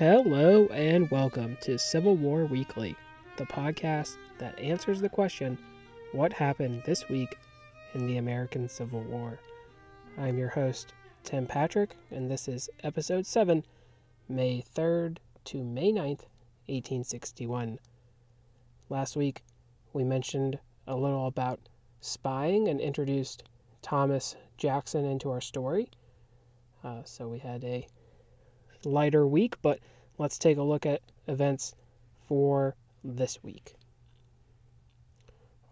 Hello and welcome to Civil War Weekly, the podcast that answers the question what happened this week in the American Civil War. I'm your host, Tim Patrick, and this is episode 7, May 3rd to May 9th, 1861. Last week, we mentioned a little about spying and introduced Thomas Jackson into our story. Uh, so we had a lighter week, but let's take a look at events for this week.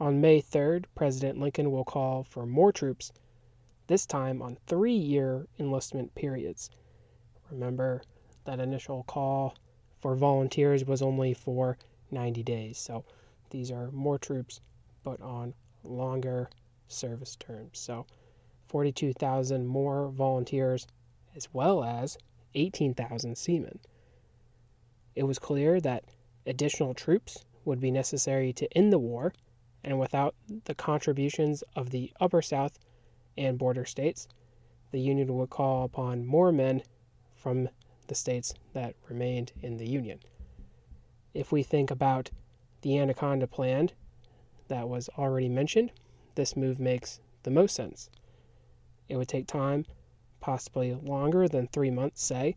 On May 3rd, President Lincoln will call for more troops, this time on three year enlistment periods. Remember, that initial call for volunteers was only for 90 days, so these are more troops, but on longer service terms. So 42,000 more volunteers, as well as 18,000 seamen. It was clear that additional troops would be necessary to end the war, and without the contributions of the Upper South and border states, the Union would call upon more men from the states that remained in the Union. If we think about the Anaconda Plan that was already mentioned, this move makes the most sense. It would take time possibly longer than three months, say,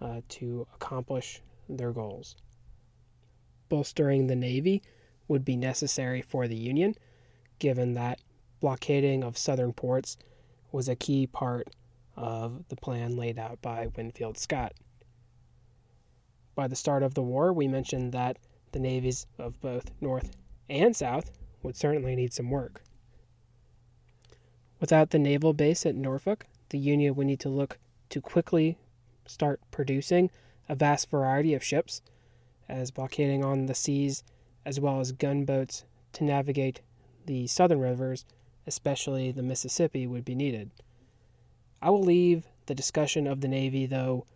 uh, to accomplish their goals. Bolstering the Navy would be necessary for the Union, given that blockading of southern ports was a key part of the plan laid out by Winfield Scott. By the start of the war, we mentioned that the navies of both North and South would certainly need some work. Without the naval base at Norfolk, the Union would need to look to quickly start producing a vast variety of ships, as blockading on the seas, as well as gunboats to navigate the southern rivers, especially the Mississippi, would be needed. I will leave the discussion of the Navy, though,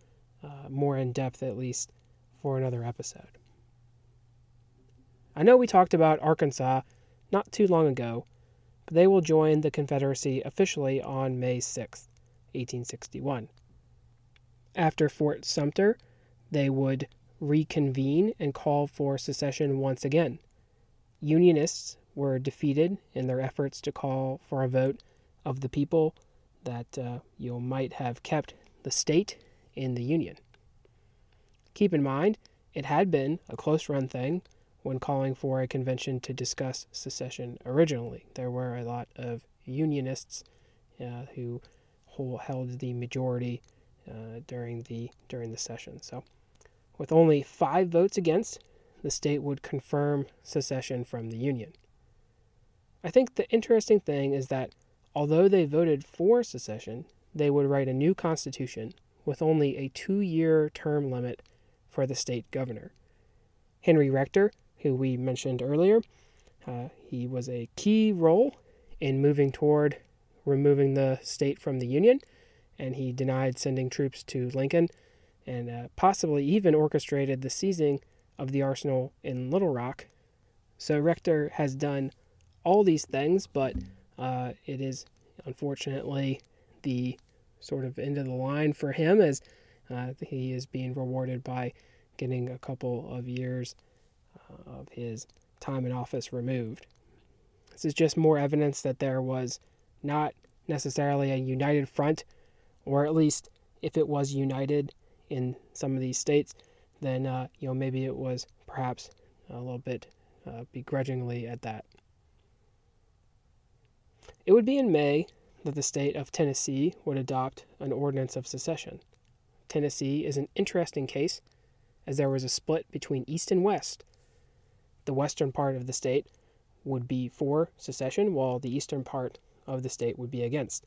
uh, more in depth at least, for another episode. I know we talked about Arkansas not too long ago, but they will join the Confederacy officially on May 6th. 1861. After Fort Sumter, they would reconvene and call for secession once again. Unionists were defeated in their efforts to call for a vote of the people that uh, you might have kept the state in the Union. Keep in mind, it had been a close run thing when calling for a convention to discuss secession originally. There were a lot of Unionists uh, who held the majority uh, during the during the session. So, with only five votes against, the state would confirm secession from the Union. I think the interesting thing is that although they voted for secession, they would write a new constitution with only a two year term limit for the state governor. Henry Rector, who we mentioned earlier, uh, he was a key role in moving toward removing the state from the Union, and he denied sending troops to Lincoln and uh, possibly even orchestrated the seizing of the arsenal in Little Rock. So Rector has done all these things, but uh, it is unfortunately the sort of end of the line for him as uh, he is being rewarded by getting a couple of years uh, of his time in office removed. This is just more evidence that there was not necessarily a united front, or at least if it was united in some of these states, then uh, you know maybe it was perhaps a little bit uh, begrudgingly at that. It would be in May that the state of Tennessee would adopt an ordinance of secession. Tennessee is an interesting case, as there was a split between East and West. The western part of the state would be for secession, while the eastern part of the state would be against.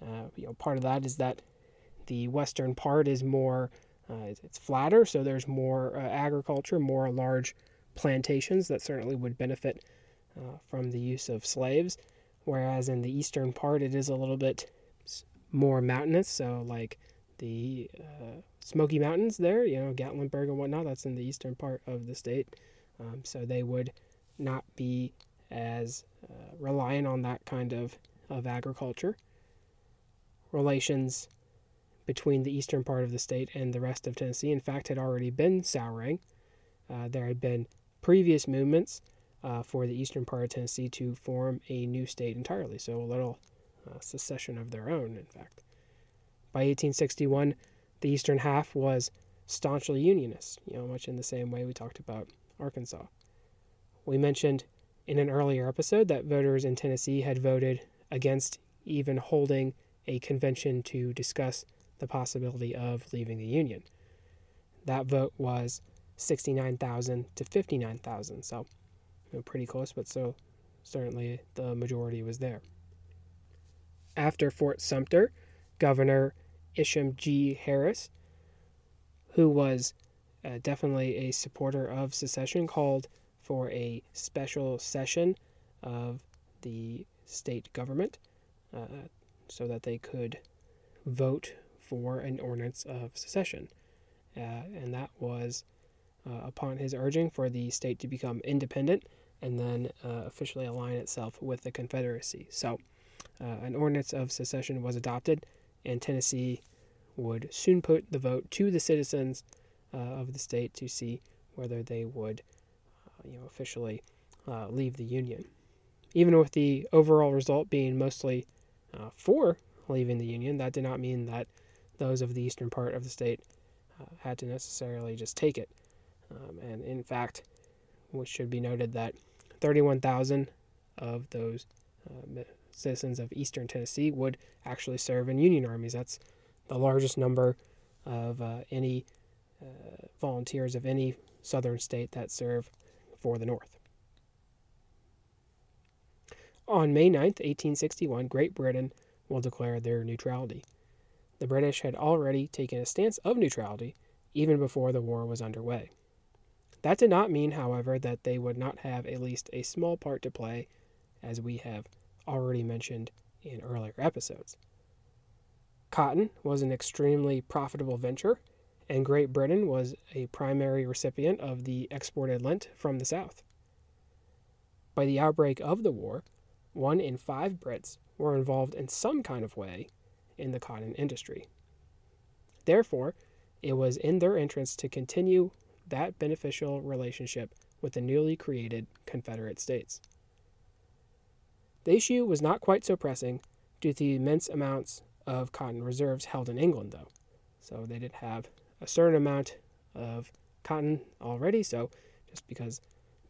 Uh, you know, part of that is that the western part is more, uh, it's flatter, so there's more uh, agriculture, more large plantations that certainly would benefit uh, from the use of slaves. Whereas in the eastern part, it is a little bit more mountainous, so like the uh, Smoky Mountains there, you know, Gatlinburg and whatnot, that's in the eastern part of the state. Um, so they would not be as uh, reliant on that kind of of agriculture. Relations between the eastern part of the state and the rest of Tennessee, in fact, had already been souring. Uh, there had been previous movements uh, for the eastern part of Tennessee to form a new state entirely, so a little uh, secession of their own, in fact. By 1861, the eastern half was staunchly Unionist, you know, much in the same way we talked about Arkansas. We mentioned in an earlier episode that voters in Tennessee had voted against even holding a convention to discuss the possibility of leaving the Union. That vote was 69,000 to 59,000, so you know, pretty close, but so certainly the majority was there. After Fort Sumter, Governor Isham G. Harris, who was uh, definitely a supporter of secession, called for a special session of the state government uh, so that they could vote for an ordinance of secession. Uh, and that was uh, upon his urging for the state to become independent and then uh, officially align itself with the Confederacy. So, uh, an ordinance of secession was adopted, and Tennessee would soon put the vote to the citizens of the state to see whether they would, you know, officially leave the Union. Even with the overall result being mostly uh, for leaving the Union, that did not mean that those of the eastern part of the state uh, had to necessarily just take it. Um, and in fact, which should be noted that 31,000 of those uh, citizens of eastern Tennessee would actually serve in Union armies. That's the largest number of uh, any uh, volunteers of any southern state that serve for the North. On May 9, 1861, Great Britain will declare their neutrality. The British had already taken a stance of neutrality even before the war was underway. That did not mean, however, that they would not have at least a small part to play, as we have already mentioned in earlier episodes. Cotton was an extremely profitable venture, and Great Britain was a primary recipient of the exported lint from the South. By the outbreak of the war, one in five Brits were involved in some kind of way in the cotton industry. Therefore, it was in their interest to continue that beneficial relationship with the newly created Confederate States. The issue was not quite so pressing due to the immense amounts of cotton reserves held in England, though. So they did have a certain amount of cotton already. So just because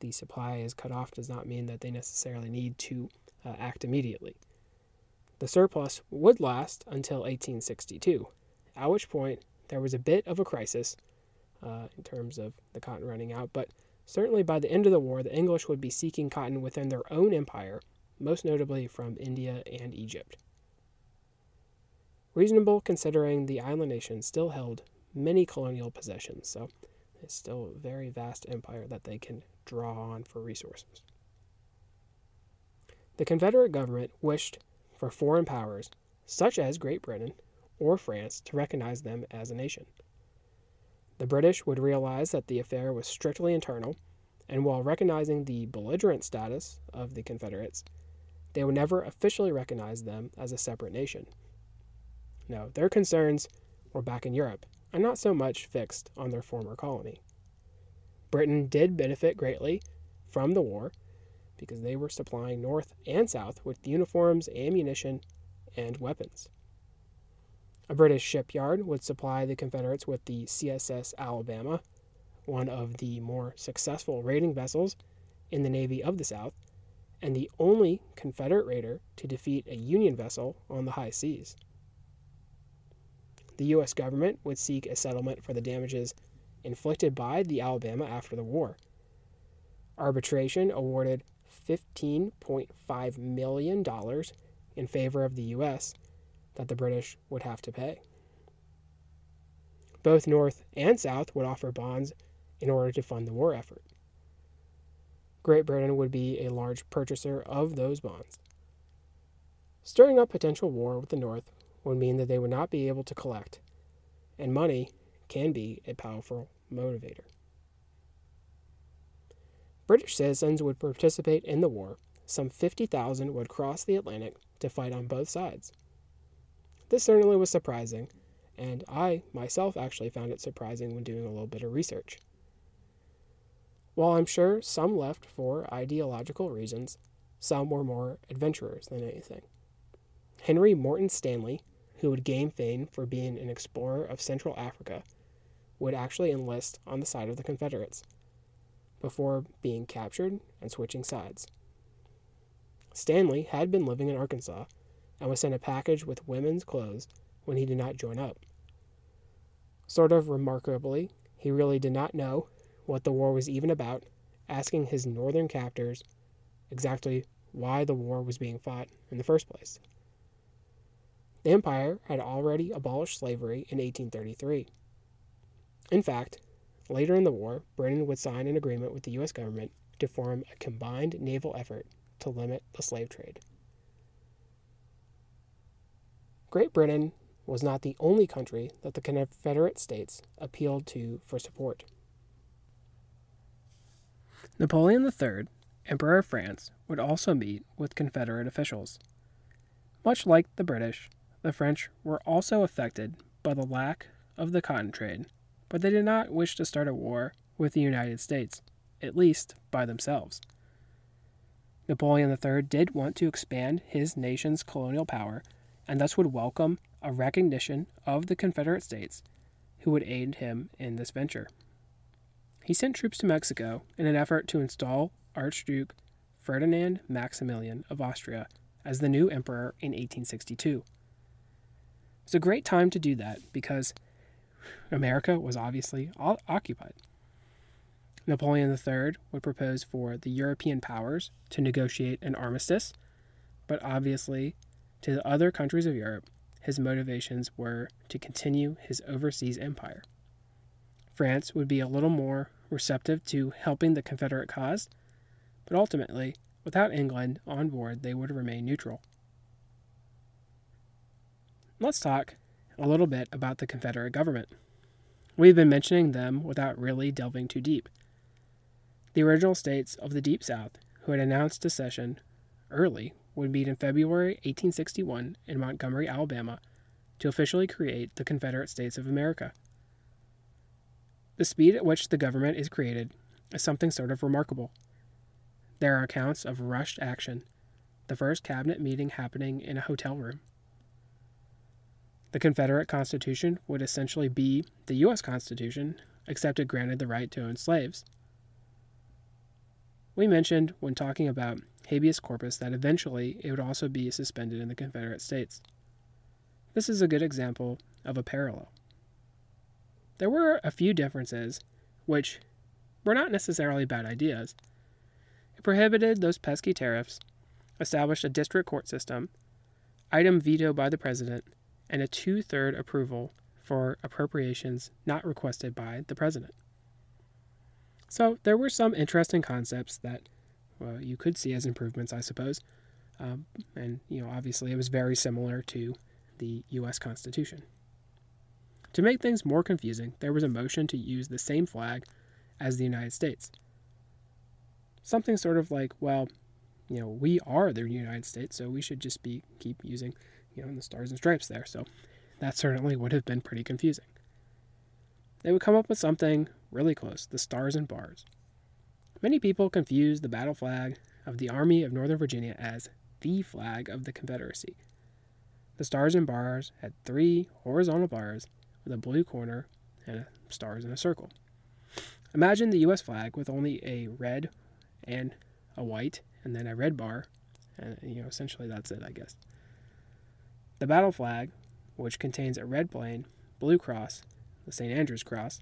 the supply is cut off does not mean that they necessarily need to uh, act immediately. The surplus would last until 1862, at which point there was a bit of a crisis uh, in terms of the cotton running out, but certainly by the end of the war, the English would be seeking cotton within their own empire, most notably from India and Egypt reasonable considering the island nation still held many colonial possessions, so it's still a very vast empire that they can draw on for resources. The Confederate government wished for foreign powers, such as Great Britain or France, to recognize them as a nation. The British would realize that the affair was strictly internal, and while recognizing the belligerent status of the Confederates, they would never officially recognize them as a separate nation. No, their concerns were back in Europe, and not so much fixed on their former colony. Britain did benefit greatly from the war because they were supplying North and South with uniforms, ammunition, and weapons. A British shipyard would supply the Confederates with the CSS Alabama, one of the more successful raiding vessels in the Navy of the South, and the only Confederate raider to defeat a Union vessel on the high seas the U.S. government would seek a settlement for the damages inflicted by the Alabama after the war. Arbitration awarded $15.5 million in favor of the U.S. that the British would have to pay. Both North and South would offer bonds in order to fund the war effort. Great Britain would be a large purchaser of those bonds. Stirring up potential war with the North would mean that they would not be able to collect, and money can be a powerful motivator. British citizens would participate in the war. Some 50,000 would cross the Atlantic to fight on both sides. This certainly was surprising, and I myself actually found it surprising when doing a little bit of research. While I'm sure some left for ideological reasons, some were more adventurers than anything. Henry Morton Stanley, who would gain fame for being an explorer of Central Africa, would actually enlist on the side of the Confederates before being captured and switching sides. Stanley had been living in Arkansas and was sent a package with women's clothes when he did not join up. Sort of remarkably, he really did not know what the war was even about, asking his northern captors exactly why the war was being fought in the first place. The Empire had already abolished slavery in 1833. In fact, later in the war, Britain would sign an agreement with the U.S. government to form a combined naval effort to limit the slave trade. Great Britain was not the only country that the Confederate States appealed to for support. Napoleon III, Emperor of France, would also meet with Confederate officials. Much like the British, the French were also affected by the lack of the cotton trade, but they did not wish to start a war with the United States, at least by themselves. Napoleon III did want to expand his nation's colonial power and thus would welcome a recognition of the Confederate States who would aid him in this venture. He sent troops to Mexico in an effort to install Archduke Ferdinand Maximilian of Austria as the new emperor in 1862. It's a great time to do that because America was obviously occupied. Napoleon III would propose for the European powers to negotiate an armistice, but obviously, to the other countries of Europe, his motivations were to continue his overseas empire. France would be a little more receptive to helping the Confederate cause, but ultimately, without England on board, they would remain neutral. Let's talk a little bit about the Confederate government. We've been mentioning them without really delving too deep. The original states of the Deep South, who had announced secession early, would meet in February 1861 in Montgomery, Alabama, to officially create the Confederate States of America. The speed at which the government is created is something sort of remarkable. There are accounts of rushed action, the first cabinet meeting happening in a hotel room. The Confederate Constitution would essentially be the U.S. Constitution, except it granted the right to own slaves. We mentioned when talking about habeas corpus that eventually it would also be suspended in the Confederate States. This is a good example of a parallel. There were a few differences, which were not necessarily bad ideas. It prohibited those pesky tariffs, established a district court system, item veto by the president, and a two third approval for appropriations not requested by the president. So there were some interesting concepts that well, you could see as improvements, I suppose. Um, and, you know, obviously it was very similar to the U.S. Constitution. To make things more confusing, there was a motion to use the same flag as the United States. Something sort of like, well, you know, we are the United States, so we should just be keep using, you know, and the stars and stripes there. So that certainly would have been pretty confusing. They would come up with something really close, the stars and bars. Many people confuse the battle flag of the Army of Northern Virginia as the flag of the Confederacy. The stars and bars had three horizontal bars with a blue corner and stars in a circle. Imagine the US flag with only a red and a white and then a red bar, and you know essentially that's it, I guess. The battle flag, which contains a red plane, blue cross, the St. Andrew's cross,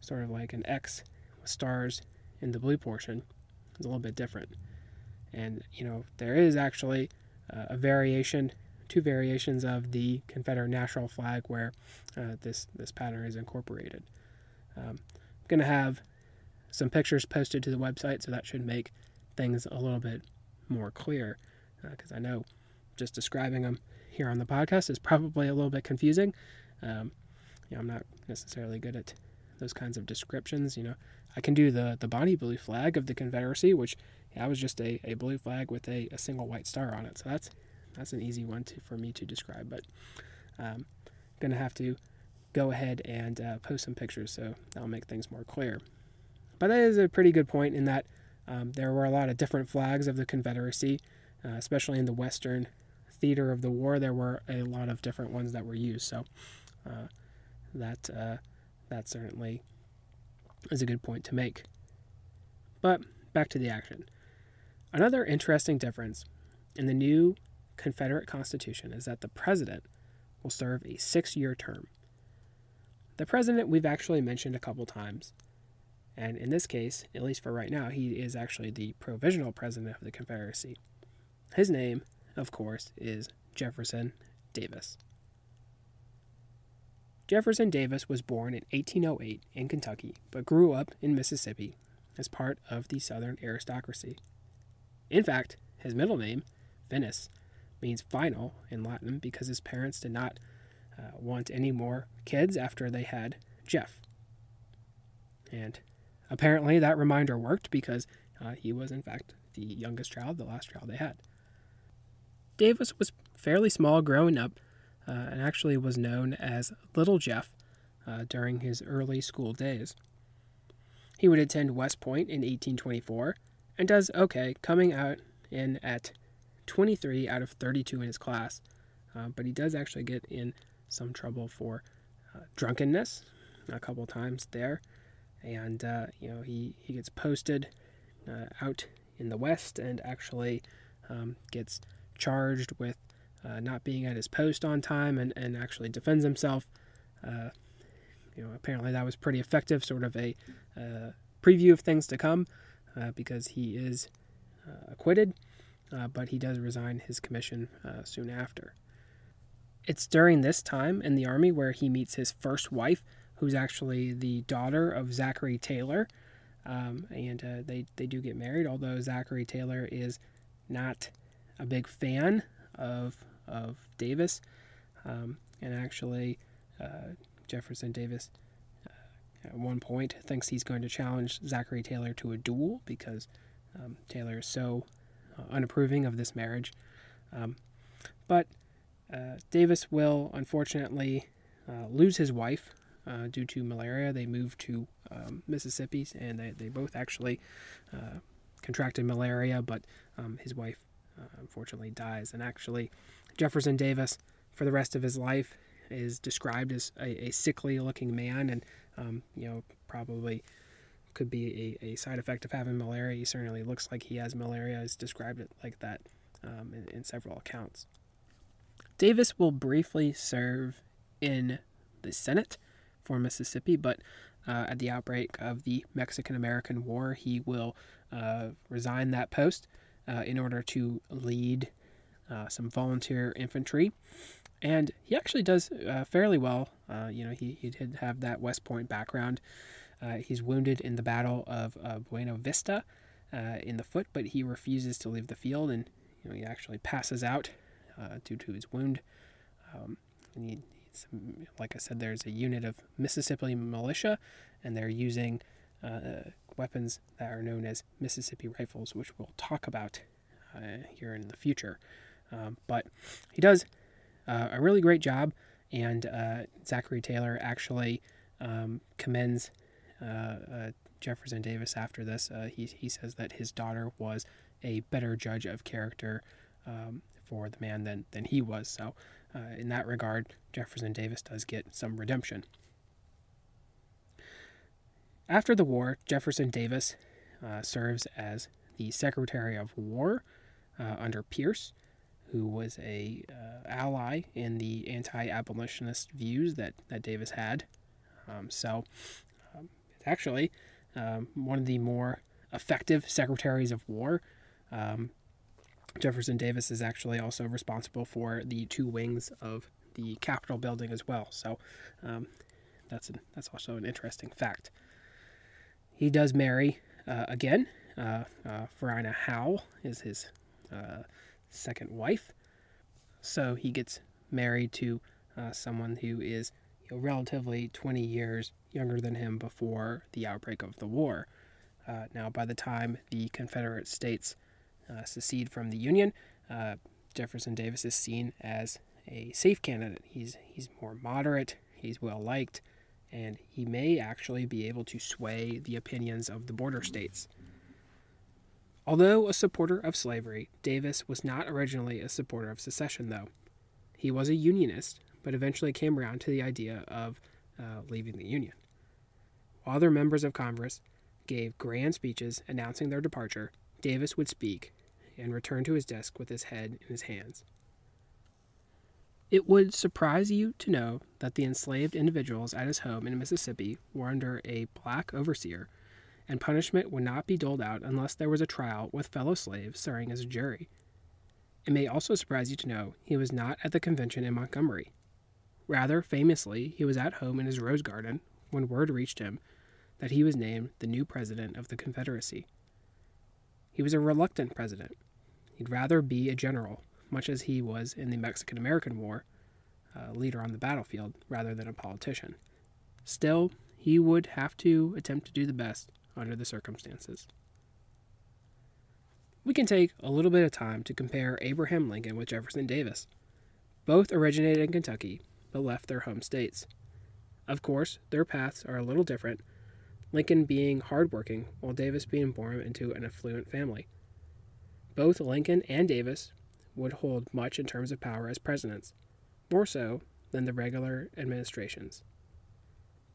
sort of like an X with stars in the blue portion is a little bit different. And, you know, there is actually uh, a variation, two variations of the Confederate national flag where uh, this, this pattern is incorporated. Um, I'm going to have some pictures posted to the website, so that should make things a little bit more clear because uh, I know just describing them here on the podcast is probably a little bit confusing. Um, you know, I'm not necessarily good at those kinds of descriptions. You know, I can do the the Bonnie blue flag of the Confederacy, which yeah, was just a, a blue flag with a, a single white star on it. So that's that's an easy one to, for me to describe. But um, gonna have to go ahead and uh, post some pictures so that'll make things more clear. But that is a pretty good point in that um, there were a lot of different flags of the Confederacy, uh, especially in the Western theater of the war. There were a lot of different ones that were used. So uh, that uh, that certainly is a good point to make. But back to the action. Another interesting difference in the new Confederate Constitution is that the president will serve a six year term. The president we've actually mentioned a couple times, and in this case, at least for right now, he is actually the provisional president of the Confederacy. His name, of course, is Jefferson Davis. Jefferson Davis was born in 1808 in Kentucky, but grew up in Mississippi as part of the Southern aristocracy. In fact, his middle name, Finis, means final in Latin because his parents did not uh, want any more kids after they had Jeff. And apparently that reminder worked because uh, he was, in fact, the youngest child, the last child they had. Davis was fairly small growing up uh, and actually was known as Little Jeff uh, during his early school days. He would attend West Point in 1824 and does okay, coming out in at 23 out of 32 in his class. Uh, but he does actually get in some trouble for uh, drunkenness a couple times there. And, uh, you know, he, he gets posted uh, out in the West and actually um, gets charged with uh, not being at his post on time and, and actually defends himself. Uh, you know, apparently that was pretty effective, sort of a preview of things to come because he is acquitted uh, but he does resign his commission uh, soon after. It's during this time in the Army where he meets his first wife, who's actually the daughter of Zachary Taylor. Um, and uh, they, they do get married, although Zachary Taylor is not a big fan of, of Davis. Um, and actually, uh, Jefferson Davis uh, at one point thinks he's going to challenge Zachary Taylor to a duel because um, Taylor is so uh, unapproving of this marriage. Um, but uh, Davis will unfortunately uh, lose his wife uh, due to malaria. They moved to um, Mississippi and they, they both actually contracted malaria, but um, his wife unfortunately dies. And actually, Jefferson Davis, for the rest of his life, is described as a, a sickly looking man and, um, you know, probably could be a, a side effect of having malaria. He certainly looks like he has malaria. He's described it like that um, in, in several accounts. Davis will briefly serve in the Senate for Mississippi, but uh, at the outbreak of the Mexican American War, he will uh, resign that post uh, in order to lead uh, some volunteer infantry. And he actually does uh, fairly well. Uh, you know, he, he did have that West Point background. Uh, he's wounded in the Battle of uh, Buena Vista in the foot, but he refuses to leave the field, and you know, he actually passes out due to his wound. Um, and he, like I said, there's a unit of Mississippi militia, and they're using uh, weapons that are known as Mississippi rifles, which we'll talk about uh, here in the future. Um, but he does a really great job, and Zachary Taylor actually um, commends uh, uh, Jefferson Davis after this. Uh, he, he says that his daughter was a better judge of character um, for the man than, than he was. So, in that regard, Jefferson Davis does get some redemption. After the war, Jefferson Davis uh, serves as the Secretary of War uh, under Pierce, who was a uh, ally in the anti-abolitionist views that, that Davis had. Um, so it's actually um, one of the more effective secretaries of war. Um, Jefferson Davis is actually also responsible for the two wings of the Capitol building as well. So um, that's an, that's also an interesting fact. He does marry uh, again. Uh, uh, Varina Howe is his uh, second wife. So he gets married to uh, someone who is you know, relatively 20 years younger than him before the outbreak of the war. Uh, now, by the time the Confederate States secede from the Union, Jefferson Davis is seen as a safe candidate. He's he's more moderate. he's well liked, and he may actually be able to sway the opinions of the border states. Although a supporter of slavery, Davis was not originally a supporter of secession, though. He was a Unionist, but eventually came around to the idea of uh, leaving the Union. While other members of Congress gave grand speeches announcing their departure, Davis would speak and return to his desk with his head in his hands. It would surprise you to know that the enslaved individuals at his home in Mississippi were under a black overseer, and punishment would not be doled out unless there was a trial with fellow slaves serving as a jury. It may also surprise you to know he was not at the convention in Montgomery. Rather famously, he was at home in his rose garden when word reached him that he was named the new president of the Confederacy. He was a reluctant president. He'd rather be a general, much as he was in the Mexican American War, a leader on the battlefield, rather than a politician. Still, he would have to attempt to do the best under the circumstances. We can take a little bit of time to compare Abraham Lincoln with Jefferson Davis. Both originated in Kentucky, but left their home states. Of course, their paths are a little different, Lincoln being hardworking, while Davis being born into an affluent family. Both Lincoln and Davis would hold much in terms of power as presidents, more so than the regular administrations.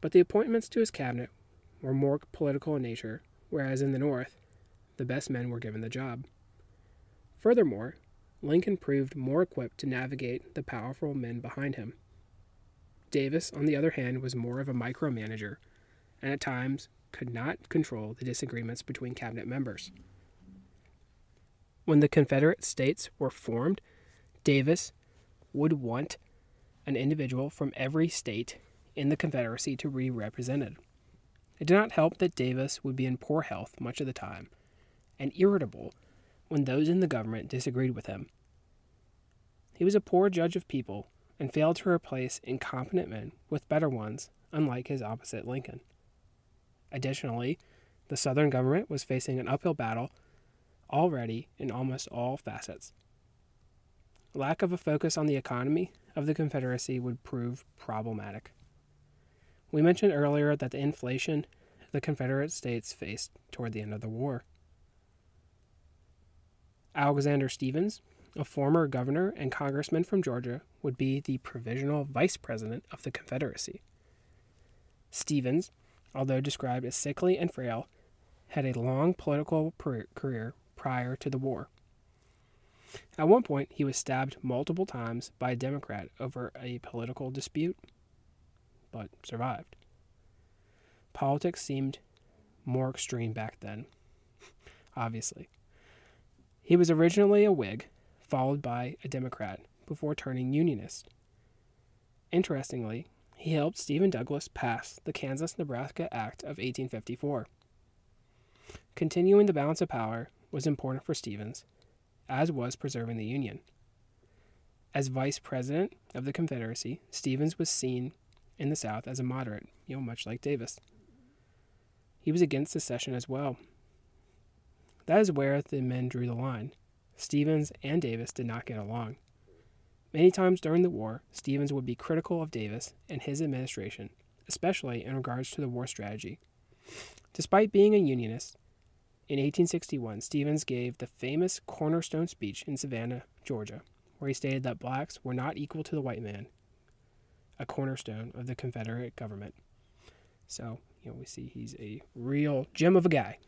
But the appointments to his cabinet were more political in nature, whereas in the North, the best men were given the job. Furthermore, Lincoln proved more equipped to navigate the powerful men behind him. Davis, on the other hand, was more of a micromanager, and at times could not control the disagreements between cabinet members. When the Confederate States were formed, Davis would want an individual from every state in the Confederacy to be represented. It did not help that Davis would be in poor health much of the time and irritable when those in the government disagreed with him. He was a poor judge of people and failed to replace incompetent men with better ones, unlike his opposite Lincoln. Additionally, the Southern government was facing an uphill battle already in almost all facets. Lack of a focus on the economy of the Confederacy would prove problematic. We mentioned earlier that the inflation the Confederate States faced toward the end of the war. Alexander Stephens, a former governor and congressman from Georgia, would be the provisional vice president of the Confederacy. Stephens, although described as sickly and frail, had a long political career prior to the war. At one point, he was stabbed multiple times by a Democrat over a political dispute, but survived. Politics seemed more extreme back then, obviously. He was originally a Whig, followed by a Democrat, before turning Unionist. Interestingly, he helped Stephen Douglas pass the Kansas Nebraska Act of 1854. Continuing the balance of power was important for Stephens, as was preserving the Union. As vice president of the Confederacy, Stephens was seen in the South as a moderate, you know, much like Davis. He was against secession as well, that is where the men drew the line. Stephens and Davis did not get along. Many times during the war, Stephens would be critical of Davis and his administration, especially in regards to the war strategy. Despite being a Unionist, in 1861, Stephens gave the famous cornerstone speech in Savannah, Georgia, where he stated that blacks were not equal to the white man, a cornerstone of the Confederate government. So, you know, we see he's a real gem of a guy.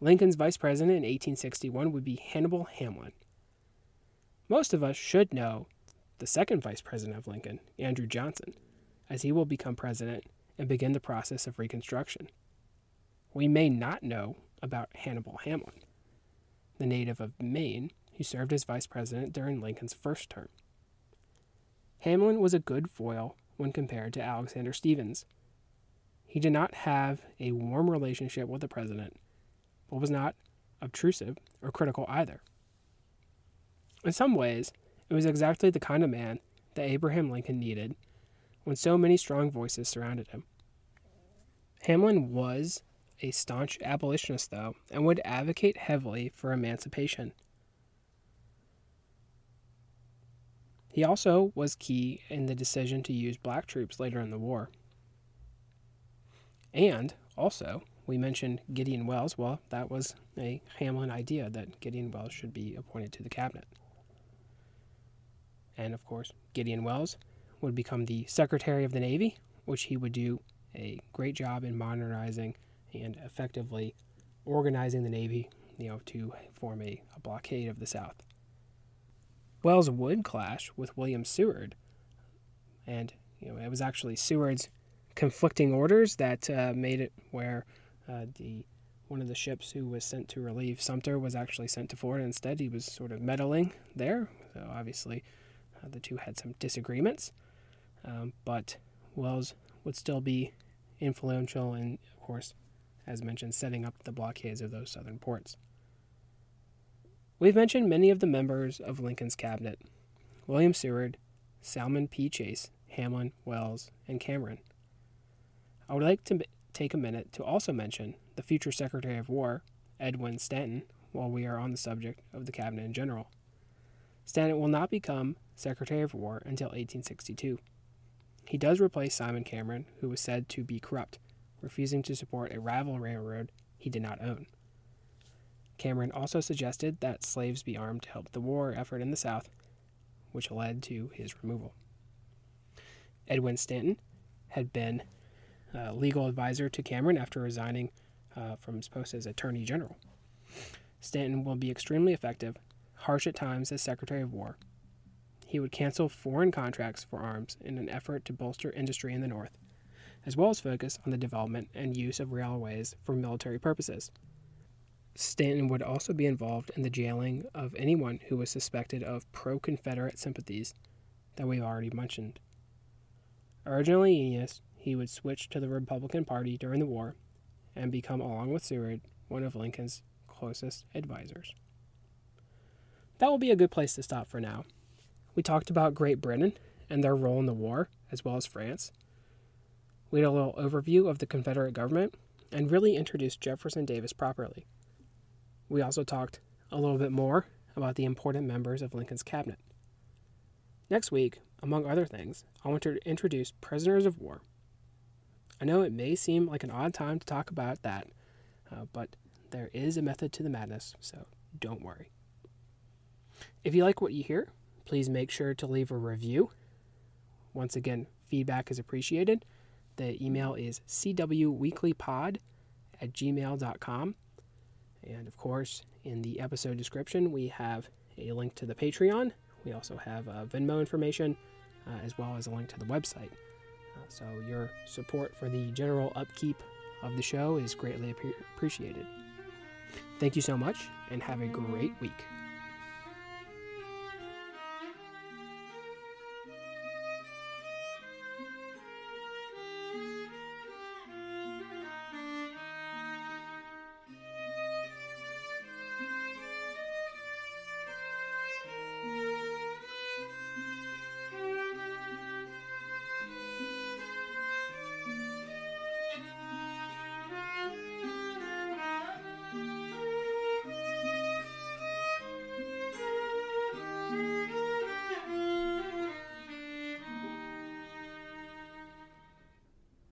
Lincoln's vice president in 1861 would be Hannibal Hamlin. Most of us should know the second vice president of Lincoln, Andrew Johnson, as he will become president and begin the process of Reconstruction. We may not know about Hannibal Hamlin, the native of Maine who served as vice president during Lincoln's first term. Hamlin was a good foil when compared to Alexander Stephens. He did not have a warm relationship with the president but was not obtrusive or critical either. In some ways, it was exactly the kind of man that Abraham Lincoln needed when so many strong voices surrounded him. Hamlin was a staunch abolitionist, though, and would advocate heavily for emancipation. He also was key in the decision to use black troops later in the war. And also, we mentioned Gideon Welles. Well, that was a Hamlin idea that Gideon Welles should be appointed to the cabinet. And of course, Gideon Welles would become the Secretary of the Navy, which he would do a great job in modernizing and effectively organizing the Navy, you know, to form a, a blockade of the South. Welles would clash with William Seward, and you know, it was actually Seward's conflicting orders that uh, made it where uh, the one of the ships who was sent to relieve Sumter was actually sent to Florida instead. He was sort of meddling there, so obviously uh, the two had some disagreements, um, but Welles would still be influential and, of course, as mentioned, setting up the blockades of those southern ports. We've mentioned many of the members of Lincoln's cabinet William Seward, Salmon P. Chase, Hamlin, Welles, and Cameron. I would like to take a minute to also mention the future Secretary of War, Edwin Stanton, while we are on the subject of the cabinet in general. Stanton will not become Secretary of War until 1862. He does replace Simon Cameron, who was said to be corrupt, refusing to support a rival railroad he did not own. Cameron also suggested that slaves be armed to help the war effort in the South, which led to his removal. Edwin Stanton had been uh, legal advisor to Cameron after resigning uh, from his post as Attorney General. Stanton will be extremely effective, harsh at times as Secretary of War. He would cancel foreign contracts for arms in an effort to bolster industry in the North, as well as focus on the development and use of railways for military purposes. Stanton would also be involved in the jailing of anyone who was suspected of pro Confederate sympathies that we've already mentioned. Originally Unionist, he would switch to the Republican Party during the war and become, along with Seward, one of Lincoln's closest advisors. That will be a good place to stop for now. We talked about Great Britain and their role in the war, as well as France. We had a little overview of the Confederate government and really introduced Jefferson Davis properly. We also talked a little bit more about the important members of Lincoln's cabinet. Next week, among other things, I want to introduce prisoners of war I know it may seem like an odd time to talk about that, uh, but there is a method to the madness, so don't worry. If you like what you hear, please make sure to leave a review. Once again, feedback is appreciated. The email is cwweeklypod at gmail.com. And of course, in the episode description, we have a link to the Patreon. We also have uh, Venmo information, uh, as well as a link to the website. So your support for the general upkeep of the show is greatly appreciated. Thank you so much and have a great week.